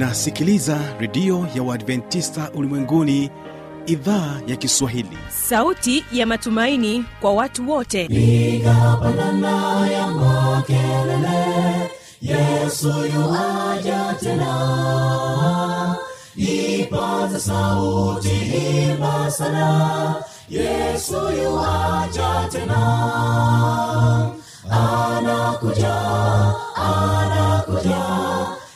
unasikiliza redio ya uadventista ulimwenguni idhaa ya kiswahili. Sauti ya matumaini kwa watu wote. Piga ya makelele yesu yuaja tena. Ipaza sauti imba sana yesu yuaja tena. Anakuja anakuja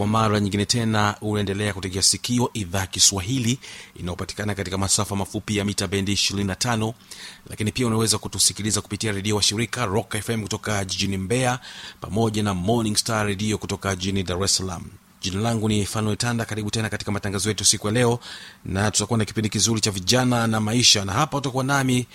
kwa mara nyingine tena unaendelea kutegea sikio idhaa kiswahili inayopatikana katika masafa mafupi ya mita bendi 25 lakini pia unaweza kutusikiliza kupitia redio wa shirika rock fm kutoka jijini mbeya pamoja na morning star redio kutoka jijini dar es salaam. Jina langu ni fanuel karibu tena katika matangazo yetu siku ya leo na tutakuwa na kipindi kizuri cha vijana na maisha na hapa utakuwa nami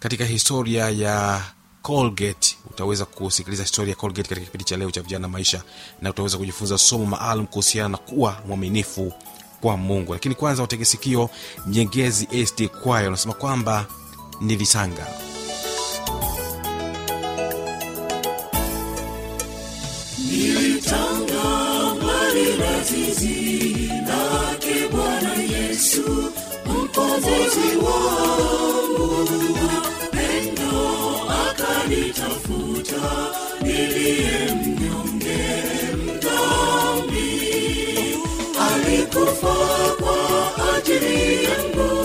katika historia ya colgate. Utaweza kusikiliza historia ya colgate katika kipindi cha leo cha vijana na maisha na utaweza kujifunza somo maalum kuhusiana na kuwa mwaminifu kwa mungu. Lakini kwanza wategesikio nyengezi st. Kwaya unasema kwamba nilisanga nilitanga mbali alikufa kwa ajili yangu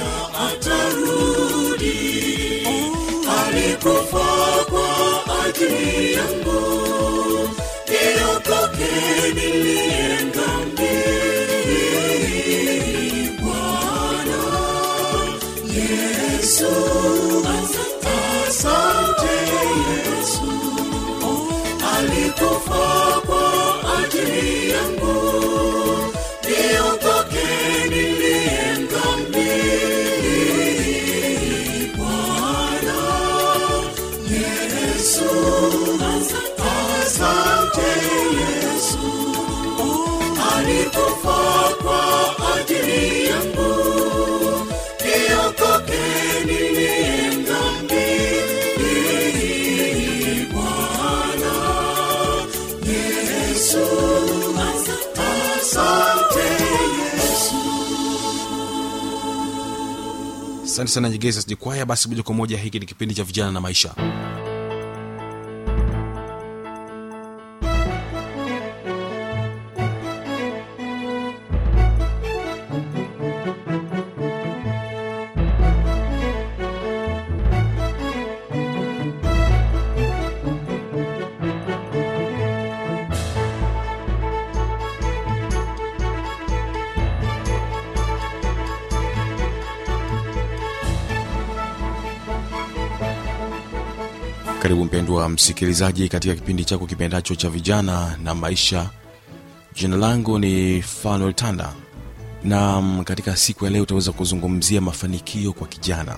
moja atarudi. Alikufa kwa ajili yangu asante sana nyegeza sijikwaya basi moja kwa moja hiki ni kipindi cha vijana na maisha mpendwa msikilizaji katika kipindi chako kipendacho cha vijana na maisha jina langu ni fanuel tanda na katika siku ya leo utaweza kuzungumzia mafanikio kwa kijana.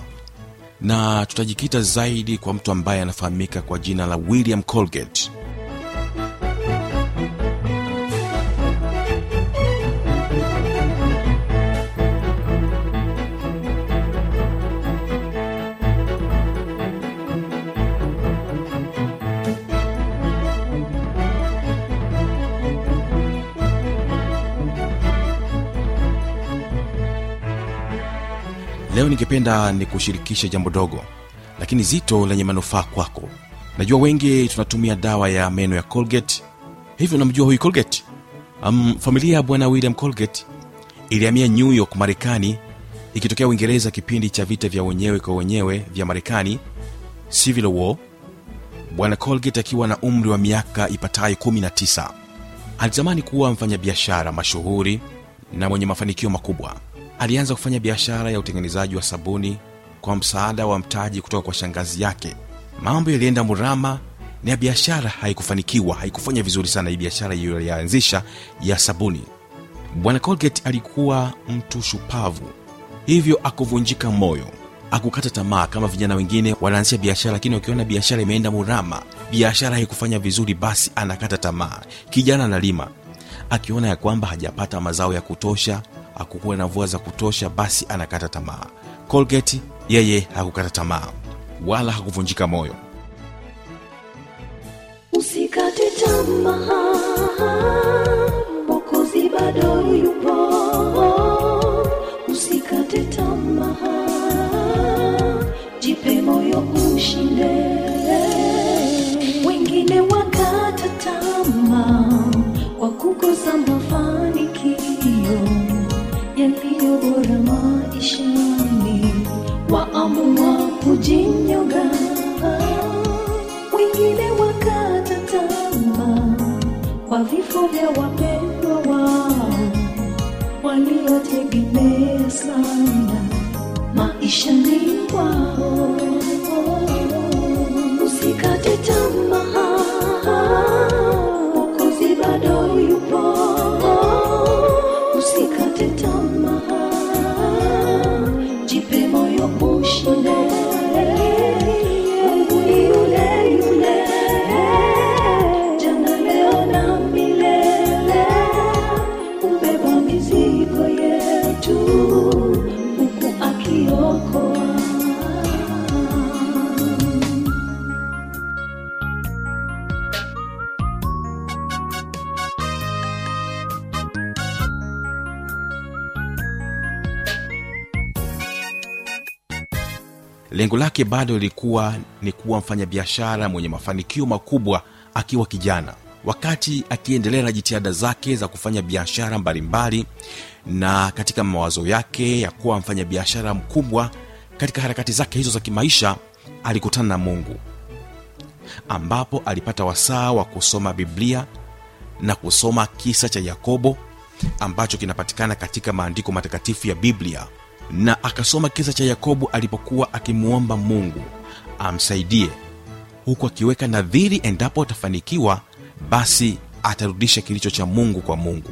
Na tutajikita zaidi kwa mtu ambaye anafahamika kwa jina la william colgate ningependa nikushirikishe jambo dogo lakini zito lenye manufaa kwako. Najua wengi tunatumia dawa ya meno ya colgate. Hivyo namjua huyu colgate? Um, familia ya bwana william colgate ilihamia new york marekani. Ikitokea uingereza kipindi cha vita vya wenyewe kwa wenyewe vya marekani civil war bwana colgate akiwa na umri wa miaka ipatayo 19 alitamani kuwa mfanyabiashara mashuhuri na mwenye mafanikio makubwa alianza kufanya biashara ya utengenezaji wa sabuni kwa msaada wa mtaji kutoka kwa shangazi yake. Mambo yalienda murama na biashara haikufanikiwa haikufanya vizuri sana hii biashara hiyo alianzisha ya sabuni. Bwana colgate alikuwa mtu shupavu hivyo akuvunjika moyo akukata tamaa kama vijana wengine wanaanzisha biashara lakini wakiona biashara imeenda murama biashara haikufanya vizuri basi anakata tamaa. Kijana analima akiona ya kwamba hajapata mazao ya kutosha akukuwa na mvua za kutosha basi anakata tamaa. Colgate yeye hakukata tamaa wala hakuvunjika moyo. Usikate tamaa mokozi bado yupo. Usikate tamaa jipe moyo ushinde. Wengine wakata tamaa kwa kukosa mafanikio waliotegemea sana. Maishani kwao, usikate tamaa lengo lake bado lilikuwa ni kuwa mfanyabiashara mwenye mafanikio makubwa akiwa kijana. Wakati akiendelea na jitihada zake za kufanya biashara mbalimbali na katika mawazo yake ya kuwa mfanyabiashara mkubwa katika harakati zake hizo za kimaisha alikutana na mungu ambapo alipata wasaa wa kusoma biblia na kusoma kisa cha yakobo ambacho kinapatikana katika maandiko matakatifu ya biblia na akasoma kisa cha yakobo alipokuwa akimwomba mungu amsaidie. Huku akiweka nadhiri endapo atafanikiwa basi atarudisha kilicho cha mungu kwa mungu.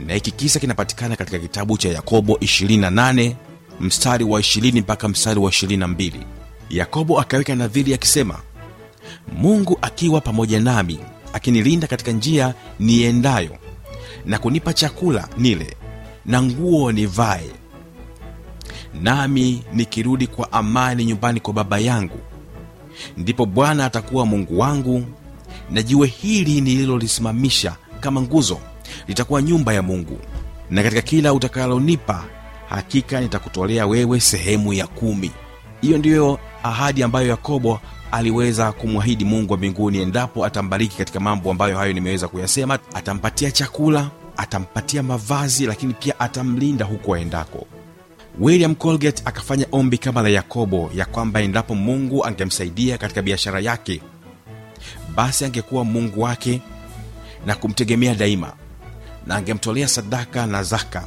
Na hiki kisa kinapatikana katika kitabu cha yakobo 28 mstari wa 20 mpaka mstari wa 22 yakobo akaweka nadhiri akisema mungu akiwa pamoja nami akinilinda katika njia niendayo na kunipa chakula nile na nguo nivae nami nikirudi kwa amani nyumbani kwa baba yangu ndipo bwana atakuwa mungu wangu na jiwe hili nililolisimamisha kama nguzo litakuwa nyumba ya mungu. Na katika kila utakalonipa hakika nitakutolea wewe sehemu ya kumi. Hiyo ndiyo ahadi ambayo yakobo aliweza kumwahidi mungu wa mbinguni endapo atambariki katika mambo ambayo hayo nimeweza kuyasema. Atampatia chakula atampatia mavazi lakini pia atamlinda huku aendako william colgate akafanya ombi kama la yakobo ya kwamba endapo mungu angemsaidia katika biashara yake basi angekuwa mungu wake na kumtegemea daima na angemtolea sadaka na zaka.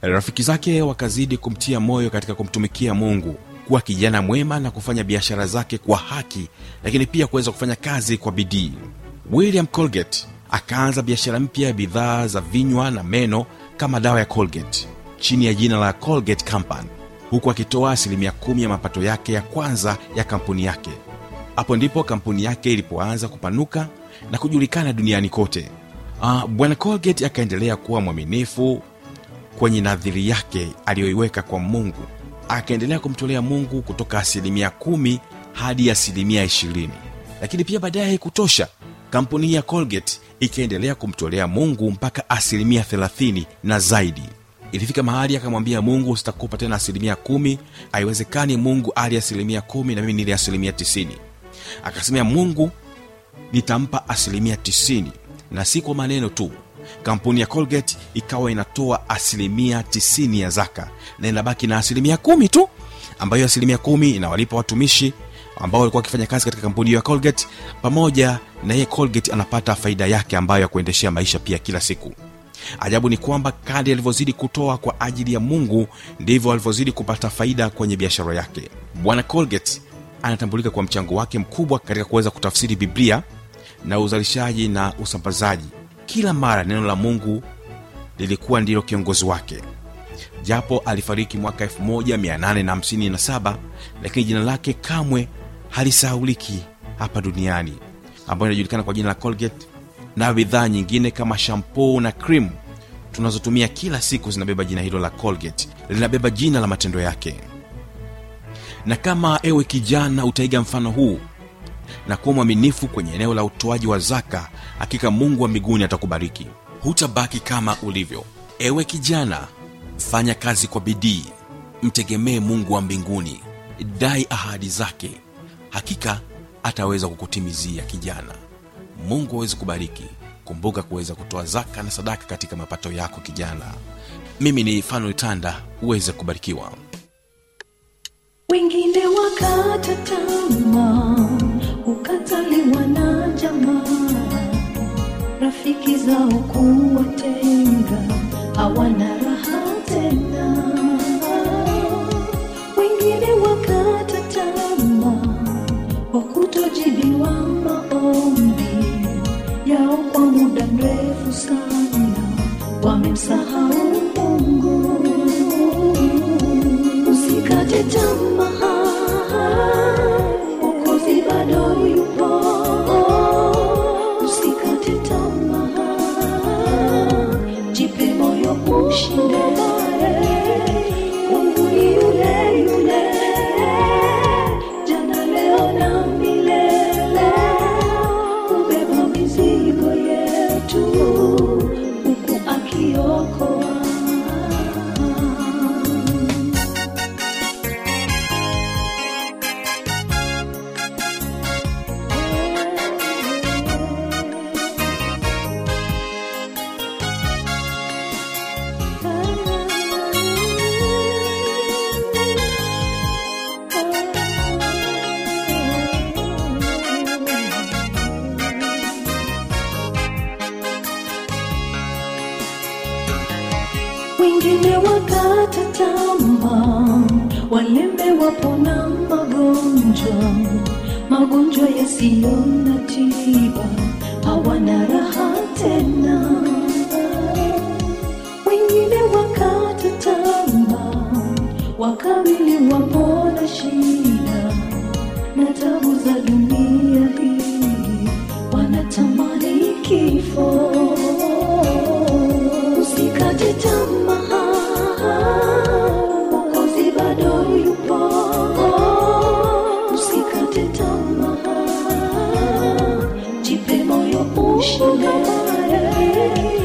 Rafiki zake wakazidi kumtia moyo katika kumtumikia mungu kuwa kijana mwema na kufanya biashara zake kwa haki lakini pia kuweza kufanya kazi kwa bidii. William colgate akaanza biashara mpya ya bidhaa za vinywa na meno kama dawa ya colgate chini ya jina la colgate company huku akitoa asilimia kumi ya mapato yake ya kwanza ya kampuni yake. Hapo ndipo kampuni yake ilipoanza kupanuka na kujulikana duniani kote. Uh, bwana colgate akaendelea kuwa mwaminifu kwenye nadhiri yake aliyoiweka kwa mungu. Akaendelea kumtolea mungu kutoka asilimia kumi hadi asilimia ishirini. Lakini pia baadaye haikutosha kampuni ya colgate ikaendelea kumtolea mungu mpaka asilimia thelathini na zaidi ilifika mahali akamwambia mungu sitakupa tena asilimia kumi. Haiwezekani mungu ali asilimia kumi na mimi nili asilimia tisini. Akasema mungu nitampa asilimia tisini. Na si kwa maneno tu. Kampuni ya colgate ikawa inatoa asilimia tisini ya zaka na inabaki na asilimia kumi tu ambayo asilimia kumi inawalipa watumishi ambao walikuwa wakifanya kazi katika kampuni hiyo ya colgate pamoja na yeye colgate anapata faida yake ambayo ya kuendeshea maisha pia kila siku ajabu ni kwamba kadi alivyozidi kutoa kwa ajili ya mungu ndivyo alivyozidi kupata faida kwenye biashara yake. Bwana colgate anatambulika kwa mchango wake mkubwa katika kuweza kutafsiri biblia na uzalishaji na usambazaji. Kila mara neno la mungu lilikuwa ndilo kiongozi wake. Japo alifariki mwaka 1857 lakini jina lake kamwe halisahauliki hapa duniani ambayo inajulikana kwa jina la colgate na bidhaa nyingine kama shampoo na krimu tunazotumia kila siku zinabeba jina hilo la colgate. Linabeba jina la matendo yake. Na kama ewe kijana utaiga mfano huu na kuwa mwaminifu kwenye eneo la utoaji wa zaka hakika mungu wa mbinguni atakubariki. Hutabaki kama ulivyo. Ewe kijana fanya kazi kwa bidii. Mtegemee mungu wa mbinguni. Dai ahadi zake. Hakika ataweza kukutimizia kijana mungu awezi kubariki. Kumbuka kuweza kutoa zaka na sadaka katika mapato yako kijana. Mimi ni fanuel tanda uweze kubarikiwa. Wengine wakata tamaa ukataliwa na jamaa rafiki zao kuwatenga hawana raha tena. Wengine wakata tamaa kwa kutojibiwa maombi yao kwa muda mrefu sana. Wamemsahau mungu. Usikate tamaa. Mwokozi bado yupo. Usikate tamaa. Jipe moyo ushinde walemewapo na magonjwa, magonjwa yasiyo na tiba, hawana ushinde. Mungu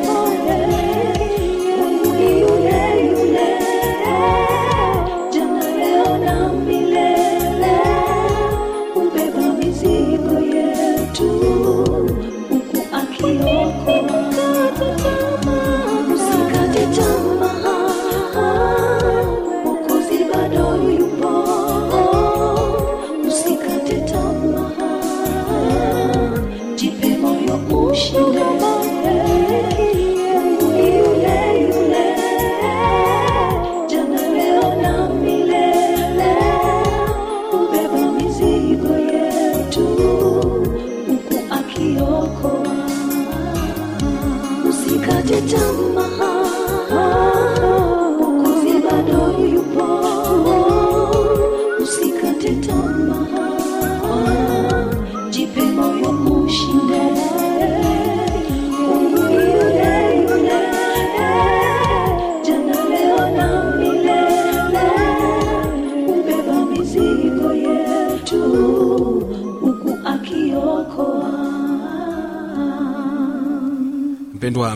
ushinde. Mungu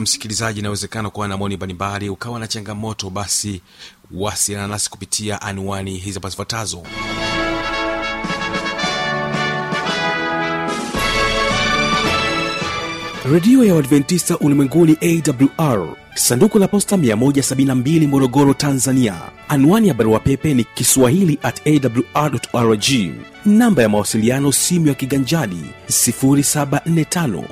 msikilizaji inawezekana kuwa na maoni mbalimbali ukawa na changamoto basi wasiliana nasi kupitia anwani hizi hapa redio ya uadventista ulimwenguni awr sanduku la posta 172 morogoro tanzania. Anwani ya barua pepe ni kiswahili at awrrg namba ya mawasiliano simu ya kiganjadi 745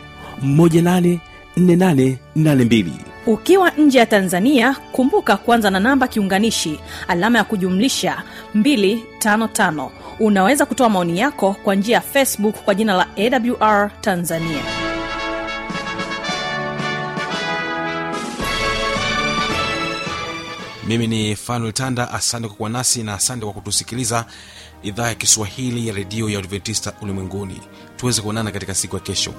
184882 ukiwa nje ya tanzania kumbuka kuanza na namba kiunganishi alama ya kujumlisha 255 unaweza kutoa maoni yako kwa njia ya facebook kwa jina la awr tanzania. Mimi ni fanuel tanda asante kwa kuwa nasi na asante kwa kutusikiliza idhaa ya kiswahili ya redio ya adventista ulimwenguni. Tuweze kuonana katika siku ya kesho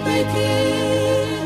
ni pekee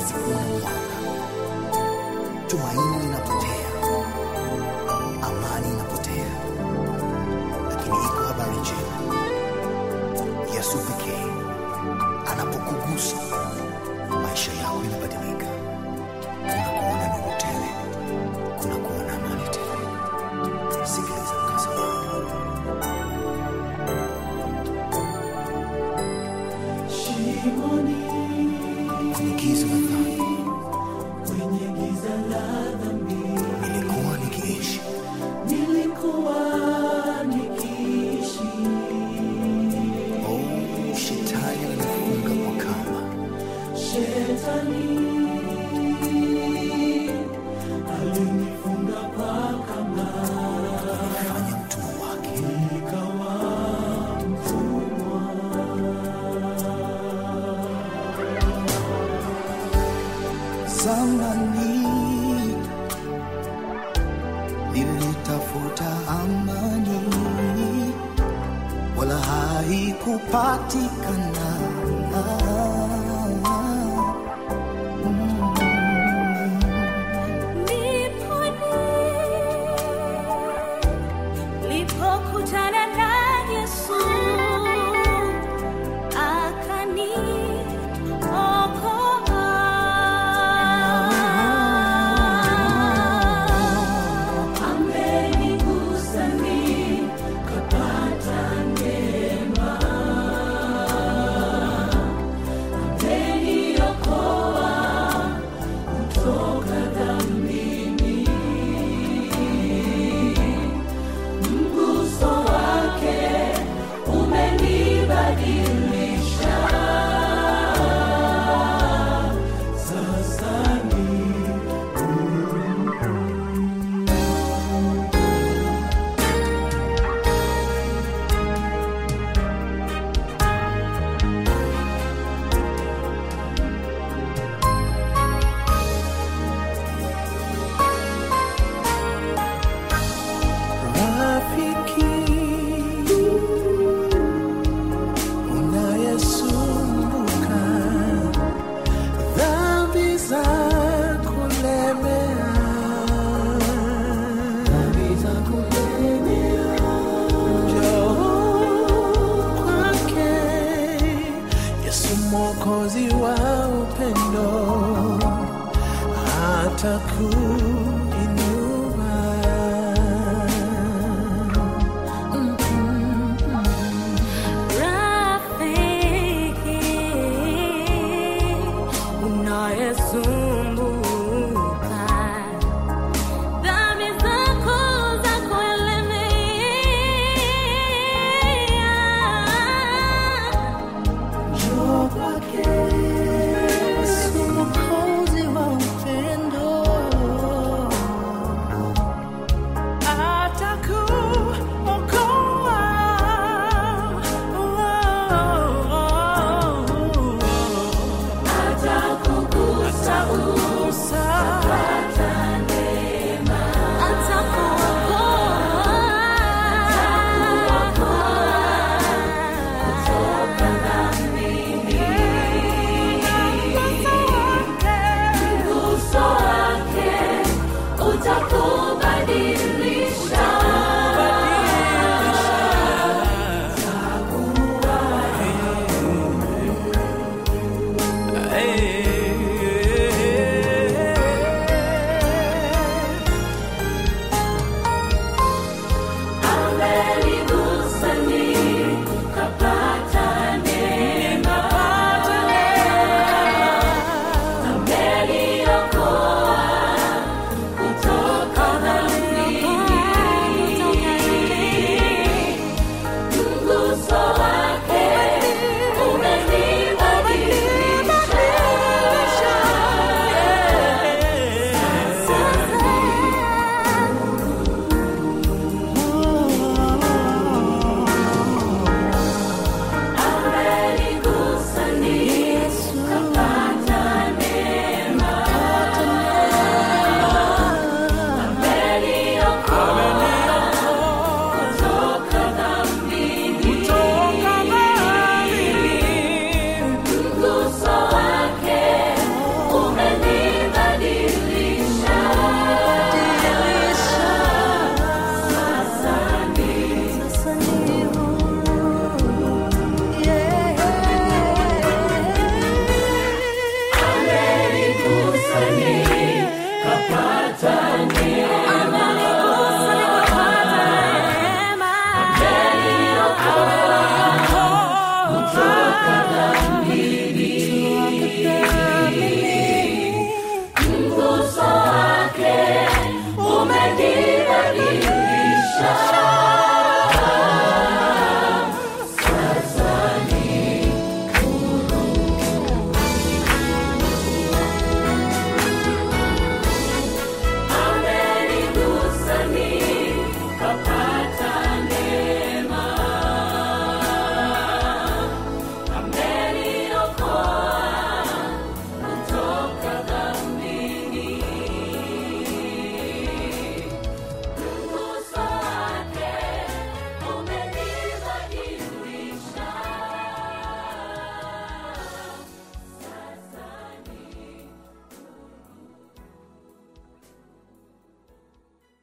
Yesu. Tumaini linapo Mwokozi wa upendo atakuinua.